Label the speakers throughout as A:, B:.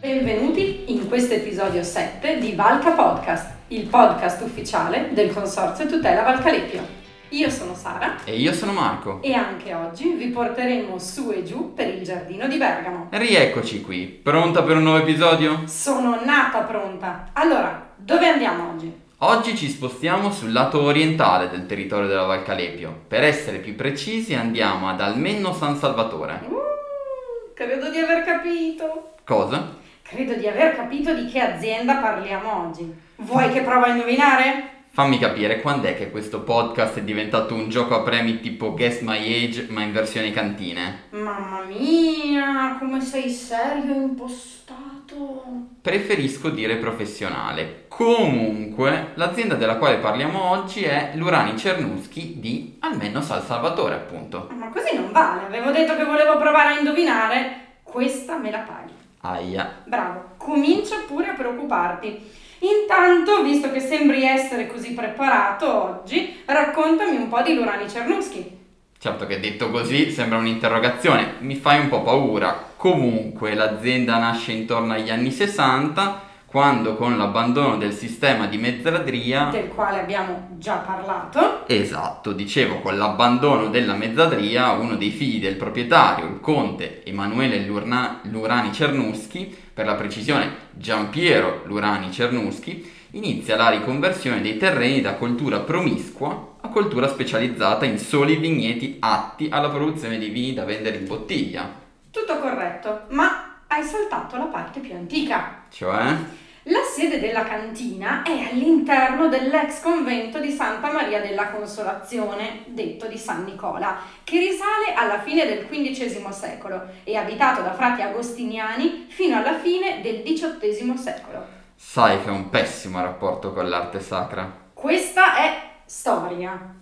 A: Benvenuti in questo episodio 7 di Valca Podcast, il podcast ufficiale del Consorzio Tutela Valcalepio. Io sono Sara
B: E io sono Marco.
A: e anche oggi vi porteremo su e giù per il giardino di Bergamo.
B: Rieccoci qui, pronta per un nuovo episodio?
A: Sono nata pronta. Allora, dove andiamo oggi?
B: Oggi ci spostiamo sul lato orientale del territorio della Val Calepio. Per essere più precisi andiamo ad Almenno San Salvatore.
A: Uh, credo di aver capito.
B: Cosa?
A: Credo di aver capito di che azienda parliamo oggi. Vuoi che prova a indovinare?
B: Fammi capire quando è che questo podcast è diventato un gioco a premi tipo Guess My Age ma in versione cantine.
A: Mamma mia, come sei serio e impostato.
B: Preferisco dire professionale. Comunque, l'azienda della quale parliamo oggi è l'Urani Cernuschi di Almenno San Salvatore, appunto.
A: Ma così non vale, avevo detto che volevo provare a indovinare. Questa me la paghi.
B: Aia.
A: Bravo, comincia pure a preoccuparti. Intanto, visto che sembri essere così preparato oggi, raccontami un po' di Lurani Cernuschi.
B: Certo che detto così sembra un'interrogazione, mi fai un po' paura. Comunque l'azienda nasce intorno agli anni 60 quando con l'abbandono del sistema di mezzadria
A: del quale abbiamo già parlato.
B: Esatto, dicevo, con l'abbandono della mezzadria, uno dei figli del proprietario, il conte Emanuele Lurna- Lurani Cernuschi, per la precisione Giampiero Lurani Cernuschi, inizia la riconversione dei terreni da coltura promiscua a coltura specializzata in soli vigneti atti alla produzione di vini da vendere in bottiglia.
A: Tutto corretto, ma hai saltato la parte più antica.
B: Cioè?
A: La sede della cantina è all'interno dell'ex convento di Santa Maria della Consolazione, detto di San Nicola, che risale alla fine del XV secolo e abitato da frati agostiniani fino alla fine del XVIII secolo.
B: Sai che ho un pessimo rapporto con l'arte sacra.
A: Questa è storia.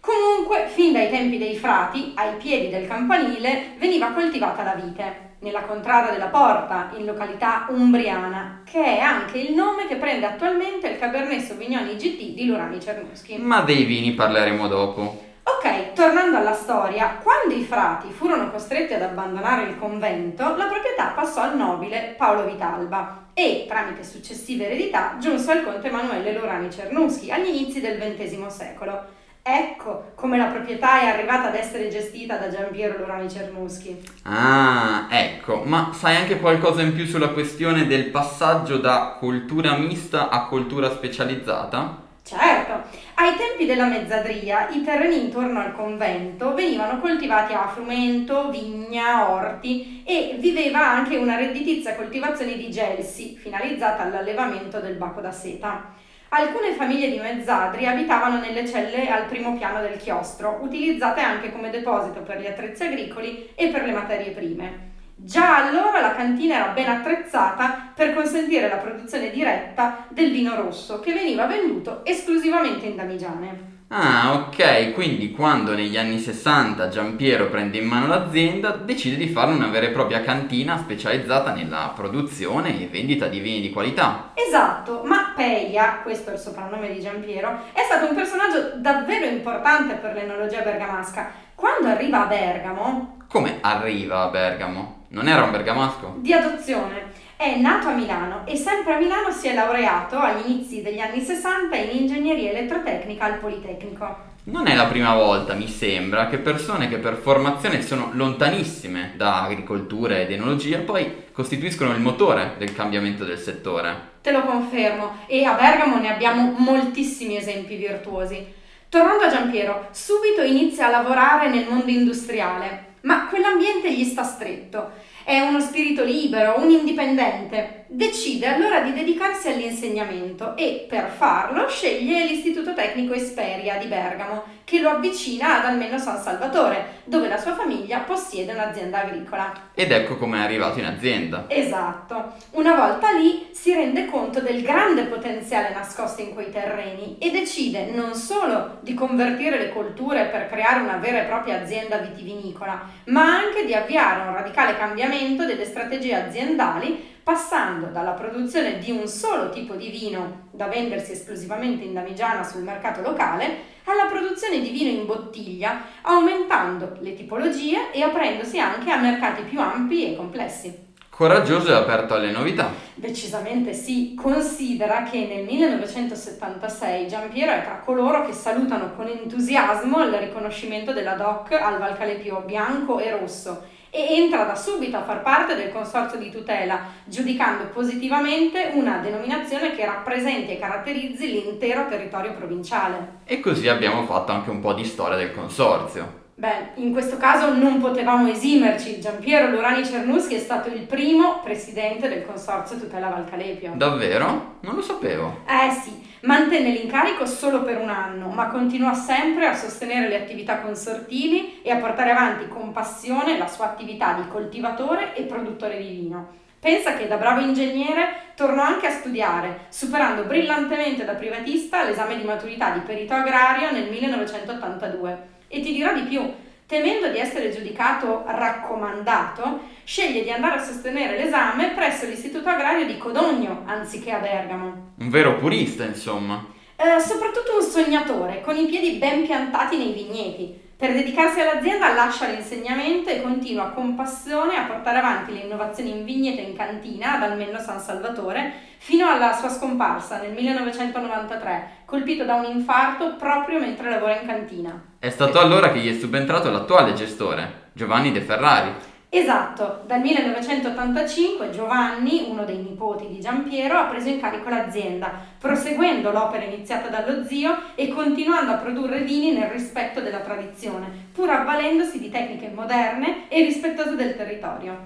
A: Comunque, fin dai tempi dei frati, ai piedi del campanile, veniva coltivata la vite, nella contrada della Porta, in località umbriana, che è anche il nome che prende attualmente il Cabernet Sauvignon IGT di Lurani Cernuschi.
B: Ma dei vini parleremo dopo.
A: Ok, tornando alla storia, quando i frati furono costretti ad abbandonare il convento, la proprietà passò al nobile Paolo Vitalba e, tramite successive eredità, giunse al conte Emanuele Lorani Cernuschi agli inizi del XX secolo. Ecco come la proprietà è arrivata ad essere gestita da Giampiero Lorani Cernuschi.
B: Ah, ecco, ma sai anche qualcosa in più sulla questione del passaggio da cultura mista a cultura specializzata?
A: Certo, ai tempi della mezzadria i terreni intorno al convento venivano coltivati a frumento, vigna, orti e viveva anche una redditizia coltivazione di gelsi finalizzata all'allevamento del baco da seta. Alcune famiglie di mezzadri abitavano nelle celle al primo piano del chiostro, utilizzate anche come deposito per gli attrezzi agricoli e per le materie prime. Già allora la cantina era ben attrezzata per consentire la produzione diretta del vino rosso che veniva venduto esclusivamente in damigiane.
B: Ah, ok, quindi quando negli anni 60 Giampiero prende in mano l'azienda, decide di fare una vera e propria cantina specializzata nella produzione e vendita di vini di qualità.
A: Esatto, ma Peia, questo è il soprannome di Giampiero, è stato un personaggio davvero importante per l'enologia bergamasca. Quando arriva a Bergamo,
B: Come arriva a Bergamo? Non era un bergamasco?
A: di adozione, è nato a Milano e sempre a Milano si è laureato agli inizi degli anni 60 in ingegneria elettrotecnica al Politecnico.
B: Non è la prima volta, mi sembra, che persone che per formazione sono lontanissime da agricoltura ed enologia poi costituiscono il motore del cambiamento del settore.
A: Te lo confermo e a Bergamo ne abbiamo moltissimi esempi virtuosi. Tornando a Giampiero, subito inizia a lavorare nel mondo industriale, ma quell'ambiente gli sta stretto. È uno spirito libero, un indipendente. Decide allora di dedicarsi all'insegnamento e per farlo sceglie l'Istituto Tecnico Esperia di Bergamo, che lo avvicina ad almeno San Salvatore, dove la sua famiglia possiede un'azienda agricola.
B: Ed ecco come è arrivato in azienda.
A: Esatto. Una volta lì si rende conto del grande potenziale nascosto in quei terreni e decide non solo di convertire le colture per creare una vera e propria azienda vitivinicola, ma anche di avviare un radicale cambiamento delle strategie aziendali passando dalla produzione di un solo tipo di vino da vendersi esclusivamente in damigiana sul mercato locale alla produzione di vino in bottiglia, aumentando le tipologie e aprendosi anche a mercati più ampi e complessi.
B: Coraggioso e aperto alle novità.
A: Decisamente sì, considera che nel 1976 Giampiero è tra coloro che salutano con entusiasmo il riconoscimento della DOC al Valcalepio bianco e rosso e entra da subito a far parte del consorzio di tutela, giudicando positivamente una denominazione che rappresenti e caratterizzi l'intero territorio provinciale.
B: E così abbiamo fatto anche un po' di storia del consorzio.
A: Beh, in questo caso non potevamo esimerci. Giampiero Lurani Cernuschi è stato il primo presidente del Consorzio Tutela Valcalepio.
B: Davvero? Non lo sapevo.
A: Eh sì, mantenne l'incarico solo per un anno, ma continuò sempre a sostenere le attività consortili e a portare avanti con passione la sua attività di coltivatore e produttore di vino. Pensa che da bravo ingegnere tornò anche a studiare, superando brillantemente da privatista l'esame di maturità di perito agrario nel 1982 e ti dirò di più, temendo di essere giudicato raccomandato, sceglie di andare a sostenere l'esame presso l'Istituto Agrario di Codogno, anziché a Bergamo.
B: Un vero purista, insomma.
A: Eh, soprattutto un sognatore, con i piedi ben piantati nei vigneti. Per dedicarsi all'azienda lascia l'insegnamento e continua con passione a portare avanti le innovazioni in vigneto e in cantina ad Almenno San Salvatore fino alla sua scomparsa nel 1993, colpito da un infarto proprio mentre lavora in cantina.
B: È stato allora che gli è subentrato l'attuale gestore, Giovanni De Ferrari.
A: Esatto, dal 1985 Giovanni, uno dei nipoti di Giampiero, ha preso in carico l'azienda, proseguendo l'opera iniziata dallo zio e continuando a produrre vini nel rispetto della tradizione, pur avvalendosi di tecniche moderne e rispettose del territorio.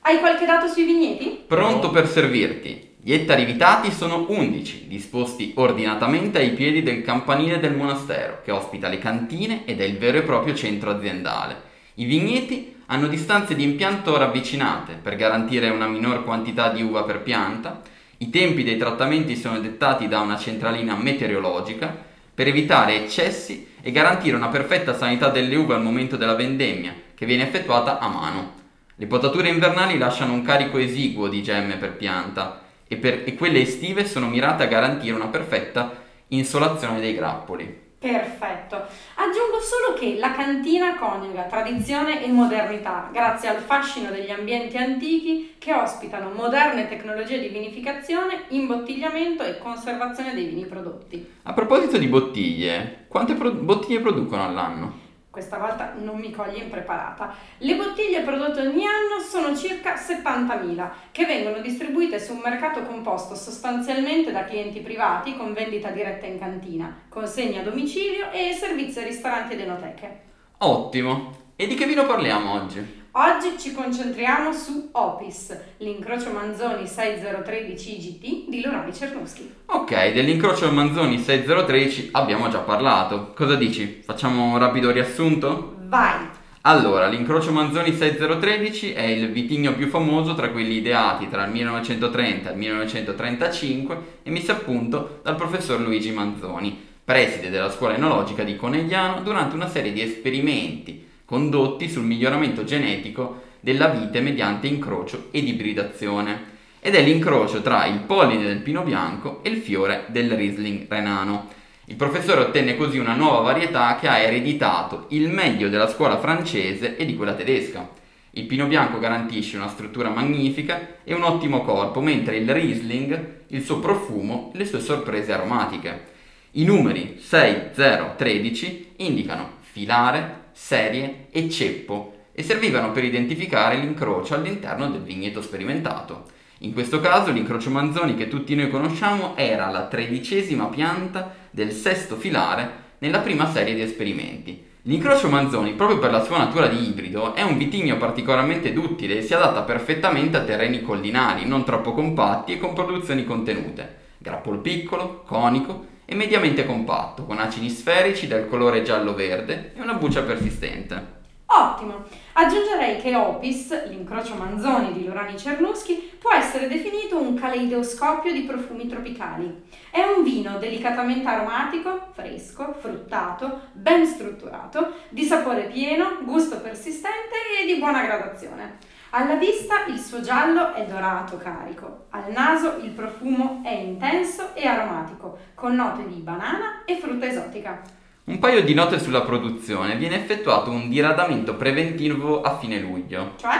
A: Hai qualche dato sui vigneti?
B: Pronto per servirti. Gli ettari vitati sono 11, disposti ordinatamente ai piedi del campanile del monastero, che ospita le cantine ed è il vero e proprio centro aziendale. I vigneti hanno distanze di impianto ravvicinate per garantire una minor quantità di uva per pianta, i tempi dei trattamenti sono dettati da una centralina meteorologica per evitare eccessi e garantire una perfetta sanità delle uve al momento della vendemmia, che viene effettuata a mano. Le potature invernali lasciano un carico esiguo di gemme per pianta e, per, e quelle estive sono mirate a garantire una perfetta insolazione dei grappoli.
A: Perfetto. Aggiungo solo che la cantina coniuga tradizione e modernità grazie al fascino degli ambienti antichi che ospitano moderne tecnologie di vinificazione, imbottigliamento e conservazione dei vini prodotti.
B: A proposito di bottiglie, quante pro- bottiglie producono all'anno?
A: Questa volta non mi coglie impreparata. Le bottiglie prodotte ogni anno sono circa 70.000, che vengono distribuite su un mercato composto sostanzialmente da clienti privati con vendita diretta in cantina, consegna a domicilio e servizi a ristoranti ed enoteche.
B: Ottimo! E di che vino parliamo oggi?
A: Oggi ci concentriamo su Opis, l'incrocio Manzoni 6013 GT di Lorani Cernuschi.
B: Ok, dell'incrocio Manzoni 6013 abbiamo già parlato. Cosa dici? Facciamo un rapido riassunto?
A: Vai!
B: Allora, l'incrocio Manzoni 6013 è il vitigno più famoso tra quelli ideati tra il 1930 e il 1935 e messo a punto dal professor Luigi Manzoni, preside della scuola enologica di Conegliano durante una serie di esperimenti condotti sul miglioramento genetico della vite mediante incrocio ed ibridazione ed è l'incrocio tra il polline del pino bianco e il fiore del Riesling renano. Il professore ottenne così una nuova varietà che ha ereditato il meglio della scuola francese e di quella tedesca. Il pino bianco garantisce una struttura magnifica e un ottimo corpo, mentre il Riesling, il suo profumo le sue sorprese aromatiche. I numeri 6, 0, 13 indicano filare, serie e ceppo e servivano per identificare l'incrocio all'interno del vigneto sperimentato. In questo caso l'incrocio Manzoni che tutti noi conosciamo era la tredicesima pianta del sesto filare nella prima serie di esperimenti. L'incrocio Manzoni, proprio per la sua natura di ibrido, è un vitigno particolarmente duttile e si adatta perfettamente a terreni collinari, non troppo compatti e con produzioni contenute. Grappolo piccolo, conico e mediamente compatto, con acini sferici del colore giallo-verde e una buccia persistente.
A: Ottimo! Aggiungerei che Opis, l'incrocio Manzoni di Lorani Cernuschi, può essere definito un caleidoscopio di profumi tropicali. È un vino delicatamente aromatico, fresco, fruttato, ben strutturato, di sapore pieno, gusto persistente e di buona gradazione. Alla vista il suo giallo è dorato carico, al naso il profumo è intenso e aromatico, con note di banana e frutta esotica.
B: Un paio di note sulla produzione. Viene effettuato un diradamento preventivo a fine luglio.
A: Cioè?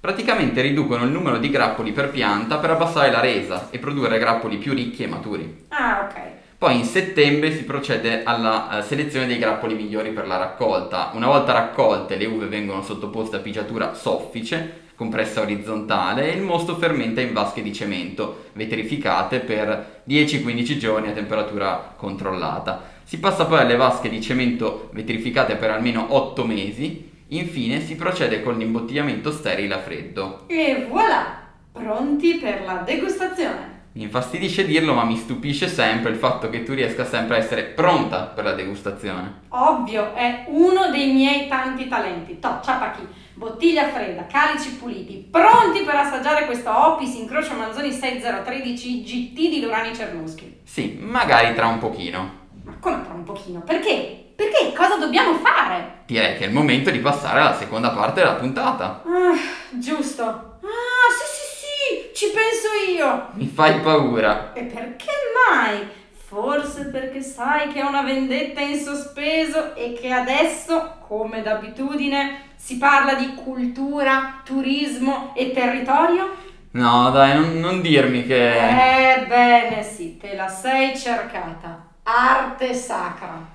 B: Praticamente riducono il numero di grappoli per pianta per abbassare la resa e produrre grappoli più ricchi e maturi.
A: Ah, ok.
B: Poi in settembre si procede alla eh, selezione dei grappoli migliori per la raccolta. Una volta raccolte le uve vengono sottoposte a pigiatura soffice, compressa orizzontale e il mosto fermenta in vasche di cemento, vetrificate per 10-15 giorni a temperatura controllata. Si passa poi alle vasche di cemento vetrificate per almeno 8 mesi Infine si procede con l'imbottigliamento sterile a freddo.
A: E voilà! Pronti per la degustazione!
B: Mi infastidisce dirlo, ma mi stupisce sempre il fatto che tu riesca sempre a essere pronta per la degustazione.
A: Ovvio, è uno dei miei tanti talenti. To, ciapaki, bottiglia fredda, calici puliti, pronti per assaggiare questo Opis incrocio Manzoni 6013 GT di Lurani Cernuschi.
B: Sì, magari tra un pochino.
A: Ma come tra un pochino? Perché? Perché cosa dobbiamo fare?
B: Direi che è il momento di passare alla seconda parte della puntata.
A: Ah, giusto. Ah, sì, sì, sì, ci penso io.
B: Mi fai paura.
A: E perché mai? Forse perché sai che ho una vendetta in sospeso e che adesso, come d'abitudine, si parla di cultura, turismo e territorio?
B: No, dai, non, non dirmi che...
A: Ebbene sì, te la sei cercata. Arte sacra.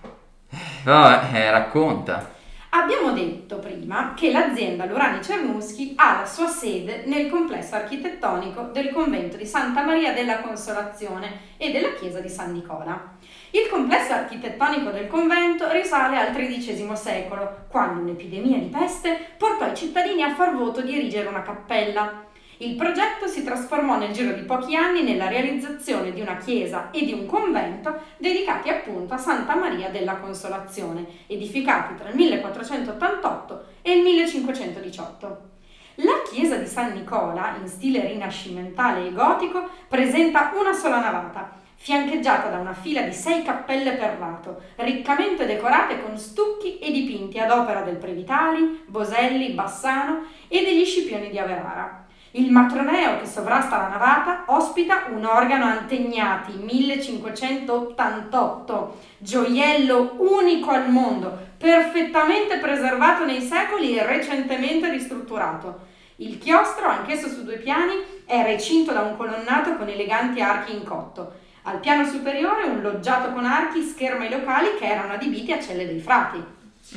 B: Vabbè, eh, racconta.
A: Abbiamo detto prima che l'azienda Lurani Cernuschi ha la sua sede nel complesso architettonico del convento di Santa Maria della Consolazione e della chiesa di San Nicola. Il complesso architettonico del convento risale al XIII secolo, quando un'epidemia di peste portò i cittadini a far voto di erigere una cappella. Il progetto si trasformò nel giro di pochi anni nella realizzazione di una chiesa e di un convento dedicati appunto a Santa Maria della Consolazione, edificati tra il 1488 e il 1518. La chiesa di San Nicola, in stile rinascimentale e gotico, presenta una sola navata, fiancheggiata da una fila di sei cappelle per lato, riccamente decorate con stucchi e dipinti ad opera del Previtali, Boselli, Bassano e degli Scipioni di Averara. Il matroneo che sovrasta la navata ospita un organo Antegnati 1588, gioiello unico al mondo, perfettamente preservato nei secoli e recentemente ristrutturato. Il chiostro, anch'esso su due piani, è recinto da un colonnato con eleganti archi in cotto. Al piano superiore un loggiato con archi scherma i locali che erano adibiti a celle dei frati.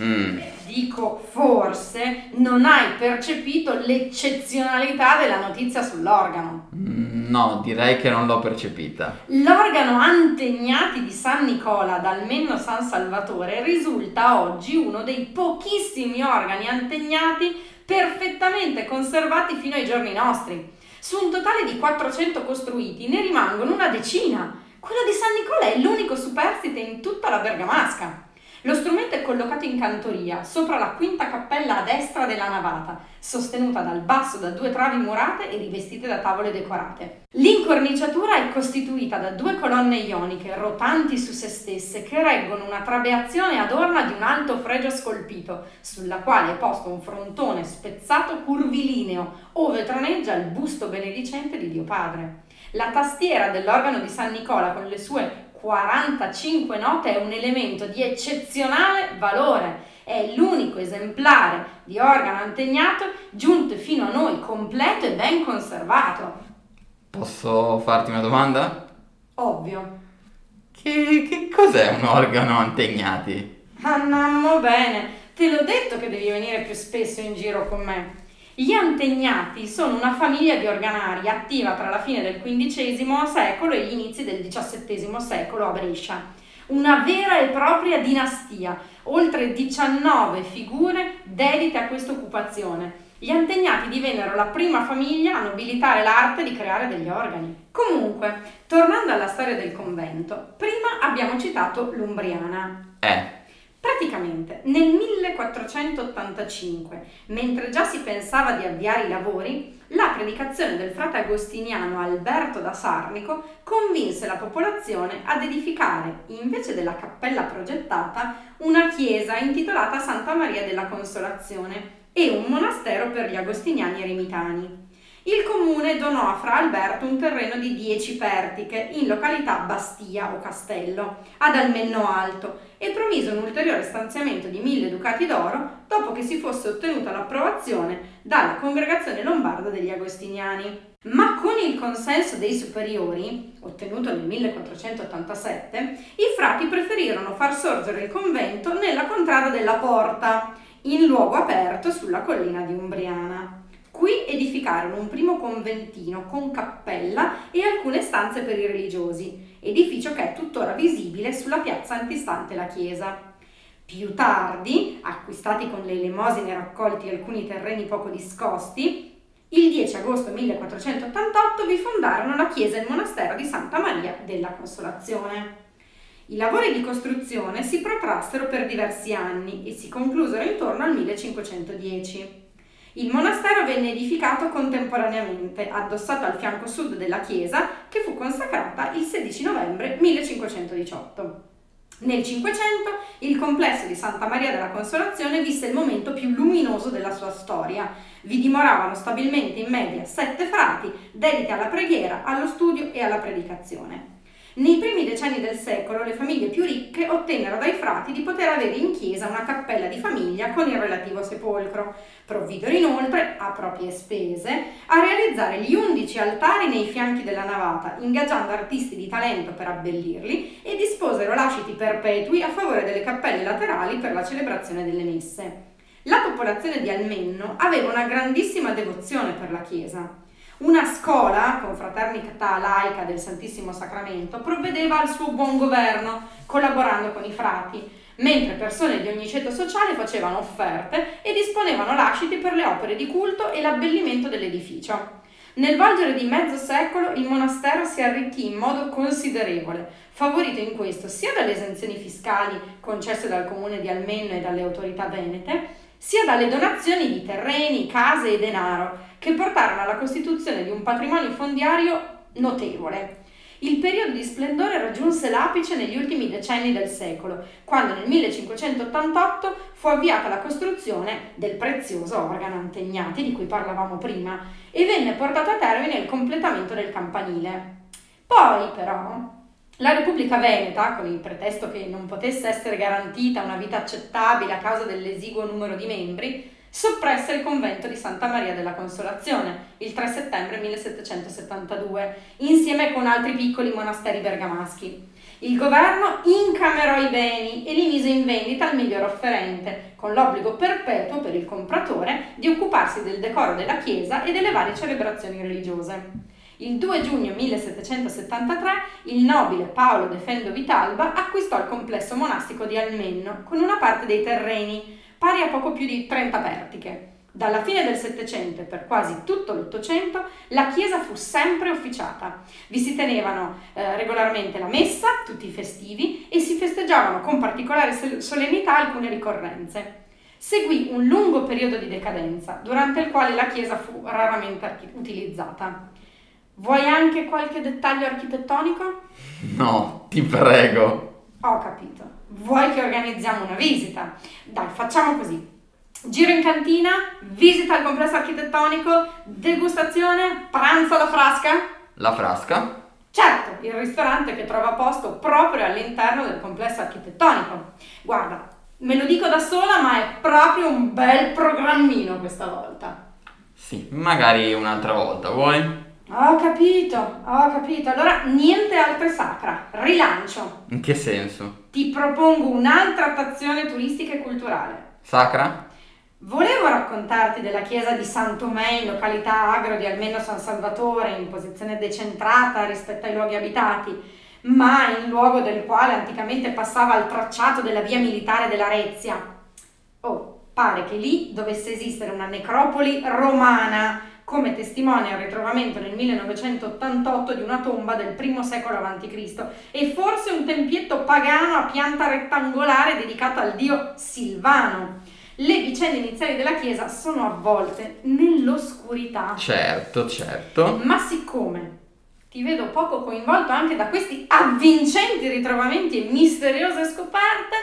A: Mm. Dico forse non hai percepito l'eccezionalità della notizia sull'organo.
B: Mm, no, direi che non l'ho percepita.
A: L'organo Antegnati di San Nicola dal Menno San Salvatore risulta oggi uno dei pochissimi organi antegnati perfettamente conservati fino ai giorni nostri. Su un totale di 400 costruiti ne rimangono una decina. Quello di San Nicola è l'unico superstite in tutta la Bergamasca. Lo strumento è collocato in cantoria, sopra la quinta cappella a destra della navata, sostenuta dal basso da due travi murate e rivestite da tavole decorate. L'incorniciatura è costituita da due colonne ioniche rotanti su se stesse che reggono una trabeazione adorna di un alto fregio scolpito, sulla quale è posto un frontone spezzato curvilineo, ove troneggia il busto benedicente di Dio Padre. La tastiera dell'organo di San Nicola con le sue 45 note è un elemento di eccezionale valore. È l'unico esemplare di organo antegnato giunto fino a noi completo e ben conservato.
B: Posso farti una domanda?
A: Ovvio.
B: Che, che cos'è un organo antegnati?
A: Andiamo bene, te l'ho detto che devi venire più spesso in giro con me. Gli Antegnati sono una famiglia di organari attiva tra la fine del XV secolo e gli inizi del XVII secolo a Brescia. Una vera e propria dinastia, oltre 19 figure dedite a questa occupazione. Gli Antegnati divennero la prima famiglia a nobilitare l'arte di creare degli organi. Comunque, tornando alla storia del convento, prima abbiamo citato l'Umbriana.
B: Eh,
A: Praticamente nel 1485, mentre già si pensava di avviare i lavori, la predicazione del frate agostiniano Alberto da Sarnico convinse la popolazione ad edificare, invece della cappella progettata, una chiesa intitolata Santa Maria della Consolazione e un monastero per gli agostiniani eremitani. il comune donò a Fra Alberto un terreno di 10 pertiche in località Bastia o Castello, ad Almenno Alto, e promise un ulteriore stanziamento di 1000 ducati d'oro dopo che si fosse ottenuta l'approvazione dalla congregazione lombarda degli agostiniani. Ma con il consenso dei superiori, ottenuto nel 1487, i frati preferirono far sorgere il convento nella contrada della Porta, in luogo aperto sulla collina di Umbriana. Qui edificarono un primo conventino con cappella e alcune stanze per i religiosi, edificio che è tuttora visibile sulla piazza antistante la chiesa. Più tardi, acquistati con le elemosine raccolti alcuni terreni poco discosti, il 10 agosto 1488 vi fondarono la chiesa e il monastero di Santa Maria della Consolazione. I lavori di costruzione si protrassero per diversi anni e si conclusero intorno al 1510. Il monastero venne edificato contemporaneamente, addossato al fianco sud della chiesa, che fu consacrata il 16 novembre 1518. Nel Cinquecento il complesso di Santa Maria della Consolazione visse il momento più luminoso della sua storia. Vi dimoravano stabilmente in media sette frati dediti alla preghiera, allo studio e alla predicazione. Nei primi decenni del secolo le famiglie più ricche ottennero dai frati di poter avere in chiesa una cappella di famiglia con il relativo sepolcro. Provvidero inoltre, a proprie spese, a realizzare gli undici altari nei fianchi della navata, ingaggiando artisti di talento per abbellirli e disposero lasciti perpetui a favore delle cappelle laterali per la celebrazione delle messe. La popolazione di Almenno aveva una grandissima devozione per la chiesa. Una scuola, confraternita laica del Santissimo Sacramento, provvedeva al suo buon governo, collaborando con i frati, mentre persone di ogni ceto sociale facevano offerte e disponevano lasciti per le opere di culto e l'abbellimento dell'edificio. Nel volgere di mezzo secolo il monastero si arricchì in modo considerevole, favorito in questo sia dalle esenzioni fiscali concesse dal comune di Almenno e dalle autorità venete, sia dalle donazioni di terreni, case e denaro, che portarono alla costituzione di un patrimonio fondiario notevole. Il periodo di splendore raggiunse l'apice negli ultimi decenni del secolo, quando nel 1588 fu avviata la costruzione del prezioso organo Antegnati di cui parlavamo prima e venne portato a termine il completamento del campanile. Poi, però, la Repubblica Veneta, con il pretesto che non potesse essere garantita una vita accettabile a causa dell'esiguo numero di membri, soppresse il convento di Santa Maria della Consolazione il 3 settembre 1772, insieme con altri piccoli monasteri bergamaschi. Il governo incamerò i beni e li mise in vendita al miglior offerente, con l'obbligo perpetuo per il compratore di occuparsi del decoro della chiesa e delle varie celebrazioni religiose. Il 2 giugno 1773 il nobile Paolo de Fendo Vitalba acquistò il complesso monastico di Almenno con una parte dei terreni, pari a poco più di 30 pertiche. Dalla fine del Settecento e per quasi tutto l'Ottocento la chiesa fu sempre officiata. Vi si tenevano eh, regolarmente la messa, tutti i festivi e si festeggiavano con particolare solennità alcune ricorrenze. Seguì un lungo periodo di decadenza, durante il quale la chiesa fu raramente utilizzata. Vuoi anche qualche dettaglio architettonico?
B: No, ti prego.
A: Ho capito. Vuoi che organizziamo una visita? Dai, facciamo così. Giro in cantina, visita al complesso architettonico, degustazione, pranzo alla frasca?
B: La frasca?
A: Certo, il ristorante che trova posto proprio all'interno del complesso architettonico. Guarda, me lo dico da sola, ma è proprio un bel programmino questa volta.
B: Sì, magari un'altra volta, vuoi?
A: Ho capito, ho capito. Allora niente altre sacra. Rilancio.
B: In che senso?
A: Ti propongo un'altra attrazione turistica e culturale.
B: Sacra?
A: Volevo raccontarti della chiesa di Santomè in località agro di almeno San Salvatore, in posizione decentrata rispetto ai luoghi abitati, ma in luogo del quale anticamente passava il tracciato della via militare dell'Arezia. Oh, pare che lì dovesse esistere una necropoli romana come testimonia il ritrovamento nel 1988 di una tomba del I secolo a.C. e forse un tempietto pagano a pianta rettangolare dedicato al dio Silvano. Le vicende iniziali della chiesa sono avvolte nell'oscurità.
B: Certo, certo.
A: Ma siccome ti vedo poco coinvolto anche da questi avvincenti ritrovamenti e misteriose scoperte,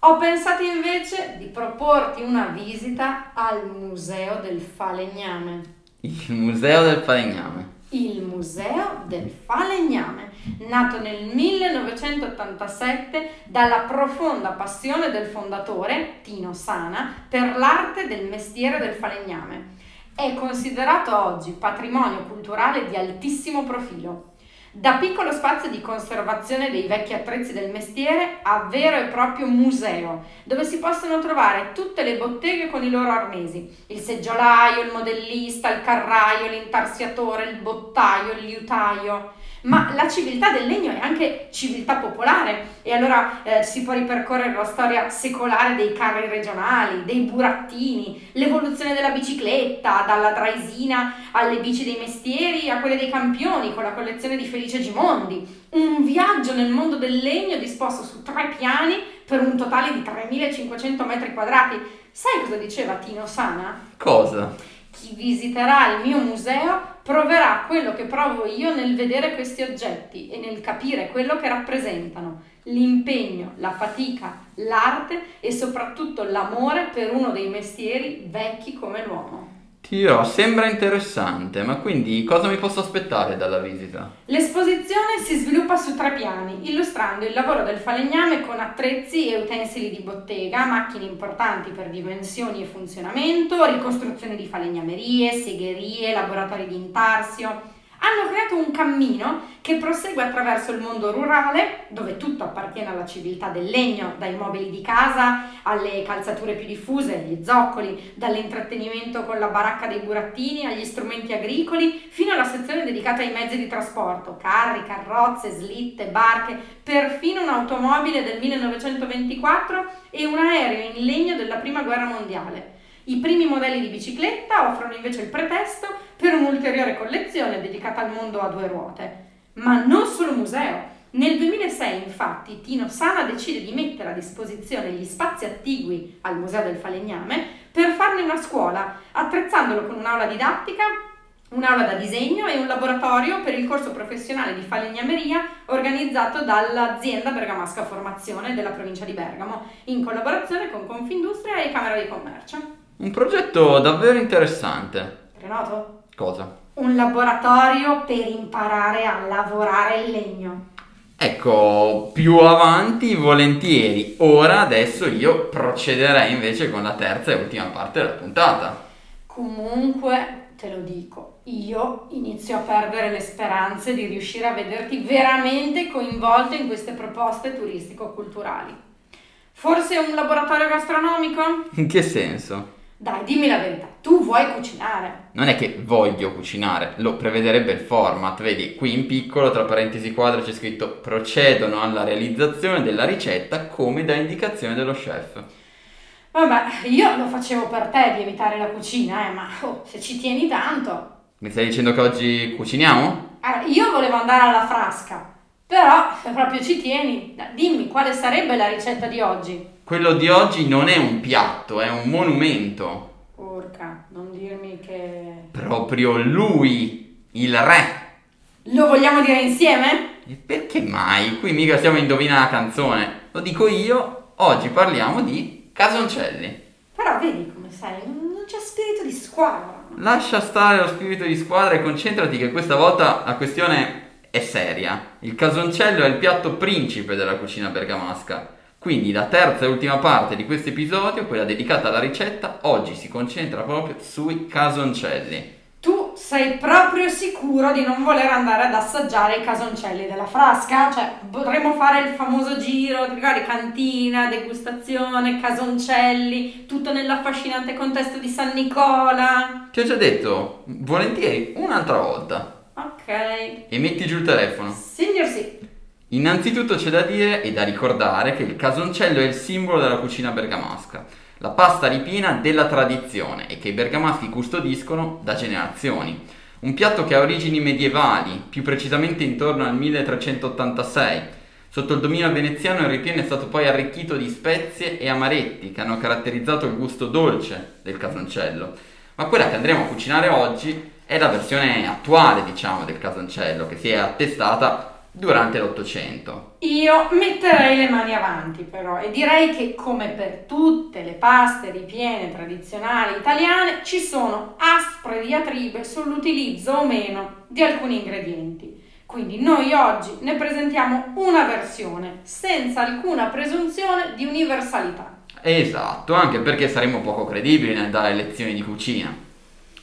A: ho pensato invece di proporti una visita al Museo del Falegname.
B: Il Museo del Falegname.
A: Il Museo del Falegname, nato nel 1987 dalla profonda passione del fondatore, Tino Sana, per l'arte del mestiere del falegname. È considerato oggi patrimonio culturale di altissimo profilo. Da piccolo spazio di conservazione dei vecchi attrezzi del mestiere a vero e proprio museo, dove si possono trovare tutte le botteghe con i loro arnesi, il seggiolaio, il modellista, il carraio, l'intarsiatore, il bottaio, il liutaio ma la civiltà del legno è anche civiltà popolare e allora eh, si può ripercorrere la storia secolare dei carri regionali, dei burattini, l'evoluzione della bicicletta, dalla draisina alle bici dei mestieri a quelle dei campioni con la collezione di Felice Gimondi. Un viaggio nel mondo del legno disposto su tre piani per un totale di 3500 metri quadrati. Sai cosa diceva Tino Sana?
B: Cosa?
A: Chi visiterà il mio museo proverà quello che provo io nel vedere questi oggetti e nel capire quello che rappresentano, l'impegno, la fatica, l'arte e soprattutto l'amore per uno dei mestieri vecchi come l'uomo.
B: Ti dirò, sembra interessante, ma quindi cosa mi posso aspettare dalla visita?
A: L'esposizione si sviluppa su tre piani, illustrando il lavoro del falegname con attrezzi e utensili di bottega, macchine importanti per dimensioni e funzionamento, ricostruzione di falegnamerie, segherie, laboratori di intarsio hanno creato un cammino che prosegue attraverso il mondo rurale, dove tutto appartiene alla civiltà del legno, dai mobili di casa alle calzature più diffuse, gli zoccoli, dall'intrattenimento con la baracca dei burattini agli strumenti agricoli, fino alla sezione dedicata ai mezzi di trasporto, carri, carrozze, slitte, barche, perfino un'automobile del 1924 e un aereo in legno della Prima Guerra Mondiale. I primi modelli di bicicletta offrono invece il pretesto per un'ulteriore collezione dedicata al mondo a due ruote. Ma non solo museo. Nel 2006 infatti Tino Sana decide di mettere a disposizione gli spazi attigui al Museo del Falegname per farne una scuola, attrezzandolo con un'aula didattica, un'aula da disegno e un laboratorio per il corso professionale di falegnameria organizzato dall'azienda Bergamasca Formazione della provincia di Bergamo, in collaborazione con Confindustria e Camera di Commercio.
B: Un progetto davvero interessante.
A: Renato?
B: Cosa?
A: Un laboratorio per imparare a lavorare il legno.
B: Ecco, più avanti volentieri. Ora adesso io procederei invece con la terza e ultima parte della puntata.
A: Comunque, te lo dico, io inizio a perdere le speranze di riuscire a vederti veramente coinvolto in queste proposte turistico-culturali. Forse un laboratorio gastronomico?
B: In che senso?
A: Dai, dimmi la verità, tu vuoi cucinare?
B: Non è che voglio cucinare, lo prevederebbe il format. Vedi, qui in piccolo, tra parentesi quadro, c'è scritto procedono alla realizzazione della ricetta come da indicazione dello chef.
A: Vabbè, io lo facevo per te di evitare la cucina, eh, ma oh, se ci tieni tanto.
B: Mi stai dicendo che oggi cuciniamo?
A: Allora, io volevo andare alla frasca, però se proprio ci tieni, dimmi quale sarebbe la ricetta di oggi.
B: Quello di oggi non è un piatto, è un monumento.
A: Porca, non dirmi che...
B: Proprio lui, il re.
A: Lo vogliamo dire insieme?
B: E perché mai? Qui mica stiamo a indovinare la canzone. Lo dico io, oggi parliamo di casoncelli.
A: Però vedi come sei, non c'è spirito di squadra.
B: Lascia stare lo spirito di squadra e concentrati che questa volta la questione è seria. Il casoncello è il piatto principe della cucina bergamasca quindi la terza e ultima parte di questo episodio, quella dedicata alla ricetta, oggi si concentra proprio sui casoncelli.
A: Tu sei proprio sicuro di non voler andare ad assaggiare i casoncelli della frasca? Cioè, potremmo fare il famoso giro, ti ricordi, cantina, degustazione, casoncelli, tutto nell'affascinante contesto di San Nicola.
B: Ti ho già detto, volentieri, un'altra volta.
A: Ok.
B: E metti giù il telefono.
A: Signor sì.
B: Innanzitutto c'è da dire e da ricordare che il casoncello è il simbolo della cucina bergamasca, la pasta ripiena della tradizione e che i bergamaschi custodiscono da generazioni. Un piatto che ha origini medievali, più precisamente intorno al 1386. Sotto il dominio veneziano il ripieno è stato poi arricchito di spezie e amaretti che hanno caratterizzato il gusto dolce del casoncello. Ma quella che andremo a cucinare oggi è la versione attuale, diciamo, del casoncello, che si è attestata durante l'Ottocento.
A: Io metterei le mani avanti però e direi che come per tutte le paste ripiene tradizionali italiane ci sono aspre diatribe sull'utilizzo o meno di alcuni ingredienti. Quindi noi oggi ne presentiamo una versione senza alcuna presunzione di universalità.
B: Esatto, anche perché saremmo poco credibili nel dare lezioni di cucina.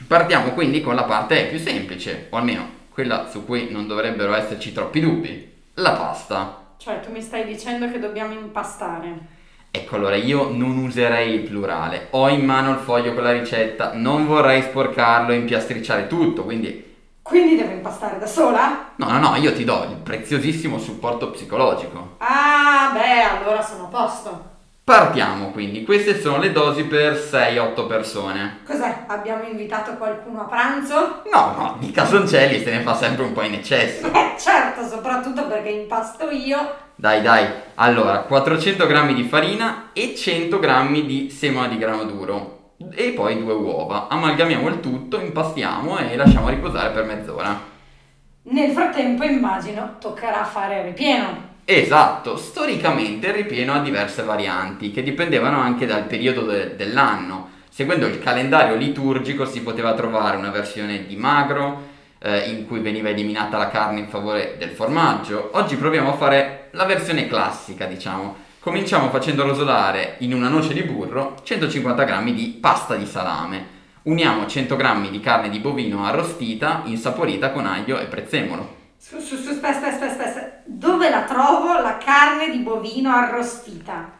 B: Partiamo quindi con la parte più semplice, o almeno quella su cui non dovrebbero esserci troppi dubbi, la pasta.
A: Cioè tu mi stai dicendo che dobbiamo impastare.
B: Ecco allora, io non userei il plurale, ho in mano il foglio con la ricetta, non vorrei sporcarlo e impiastricciare tutto, quindi
A: quindi devo impastare da sola?
B: No, no, no, io ti do il preziosissimo supporto psicologico.
A: Ah, beh, allora sono a posto.
B: Partiamo quindi, queste sono le dosi per 6-8 persone.
A: Cos'è? Abbiamo invitato qualcuno a pranzo?
B: No, no, di casoncelli se ne fa sempre un po' in eccesso.
A: Eh, certo, soprattutto perché impasto io.
B: Dai, dai, allora 400 g di farina e 100 g di sema di grano duro e poi due uova. Amalgamiamo il tutto, impastiamo e lasciamo riposare per mezz'ora.
A: Nel frattempo immagino toccherà fare il ripieno.
B: Esatto, storicamente il ripieno ha diverse varianti che dipendevano anche dal periodo de- dell'anno. Seguendo il calendario liturgico si poteva trovare una versione di magro eh, in cui veniva eliminata la carne in favore del formaggio. Oggi proviamo a fare la versione classica, diciamo Cominciamo facendo rosolare in una noce di burro 150 g di pasta di salame. Uniamo 100 g di carne di bovino arrostita, insaporita con aglio e prezzemolo.
A: Su, su, aspetta, aspetta, aspetta. Dove la trovo la carne di bovino arrostita?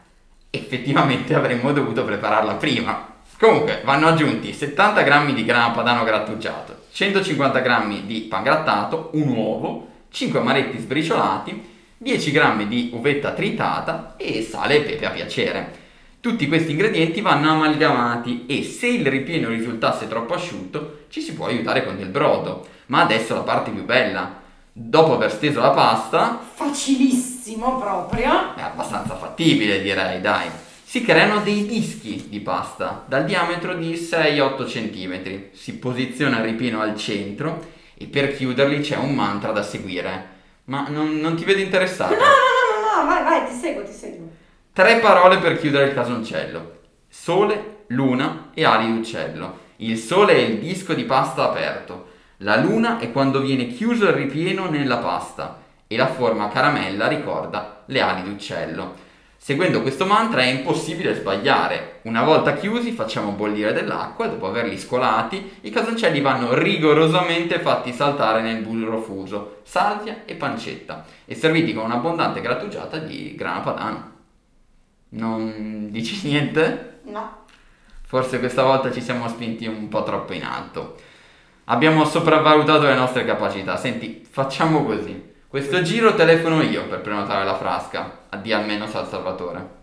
B: Effettivamente avremmo dovuto prepararla prima. Comunque, vanno aggiunti 70 g di grana padano grattugiato, 150 g di pangrattato, un uovo, 5 amaretti sbriciolati, 10 g di uvetta tritata e sale e pepe a piacere. Tutti questi ingredienti vanno amalgamati e se il ripieno risultasse troppo asciutto ci si può aiutare con del brodo. Ma adesso la parte più bella. Dopo aver steso la pasta...
A: Facilissimo proprio.
B: È abbastanza fattibile direi, dai. Si creano dei dischi di pasta dal diametro di 6-8 cm. Si posiziona il ripieno al centro e per chiuderli c'è un mantra da seguire. Ma non, non ti vedo interessato.
A: No, no, no, no, no, vai, vai, ti seguo, ti seguo.
B: Tre parole per chiudere il casoncello. Sole, luna e ali d'uccello. Il sole è il disco di pasta aperto. La luna è quando viene chiuso il ripieno nella pasta. E la forma caramella ricorda le ali d'uccello. Seguendo questo mantra è impossibile sbagliare. Una volta chiusi facciamo bollire dell'acqua e dopo averli scolati i casoncelli vanno rigorosamente fatti saltare nel burro fuso, salvia e pancetta e serviti con un'abbondante grattugiata di grana padano. Non dici niente?
A: No.
B: Forse questa volta ci siamo spinti un po' troppo in alto. Abbiamo sopravvalutato le nostre capacità. Senti, facciamo così. Questo giro telefono io per prenotare la frasca. Addio almeno San Salvatore.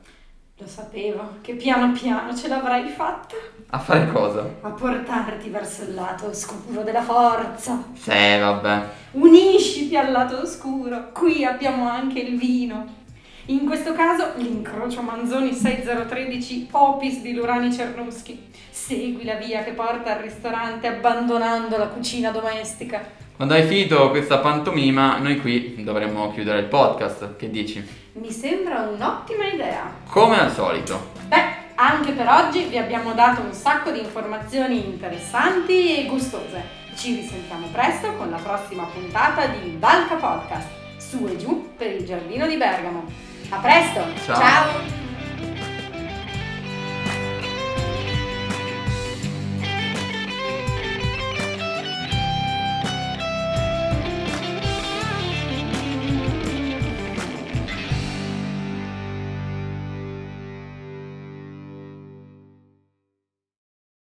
A: Lo sapevo, che piano piano ce l'avrai fatta.
B: A fare cosa?
A: A portarti verso il lato oscuro della forza.
B: Sì, vabbè.
A: Unisciti al lato oscuro. Qui abbiamo anche il vino. In questo caso l'incrocio Manzoni 6013 Opis di Lurani Cernuschi. Segui la via che porta al ristorante abbandonando la cucina domestica.
B: Quando hai finito questa pantomima, noi qui dovremmo chiudere il podcast. Che dici?
A: Mi sembra un'ottima idea.
B: Come al solito.
A: Beh, anche per oggi vi abbiamo dato un sacco di informazioni interessanti e gustose. Ci risentiamo presto con la prossima puntata di Valca Podcast, su e giù per il giardino di Bergamo. A presto!
B: Ciao!
A: Ciao.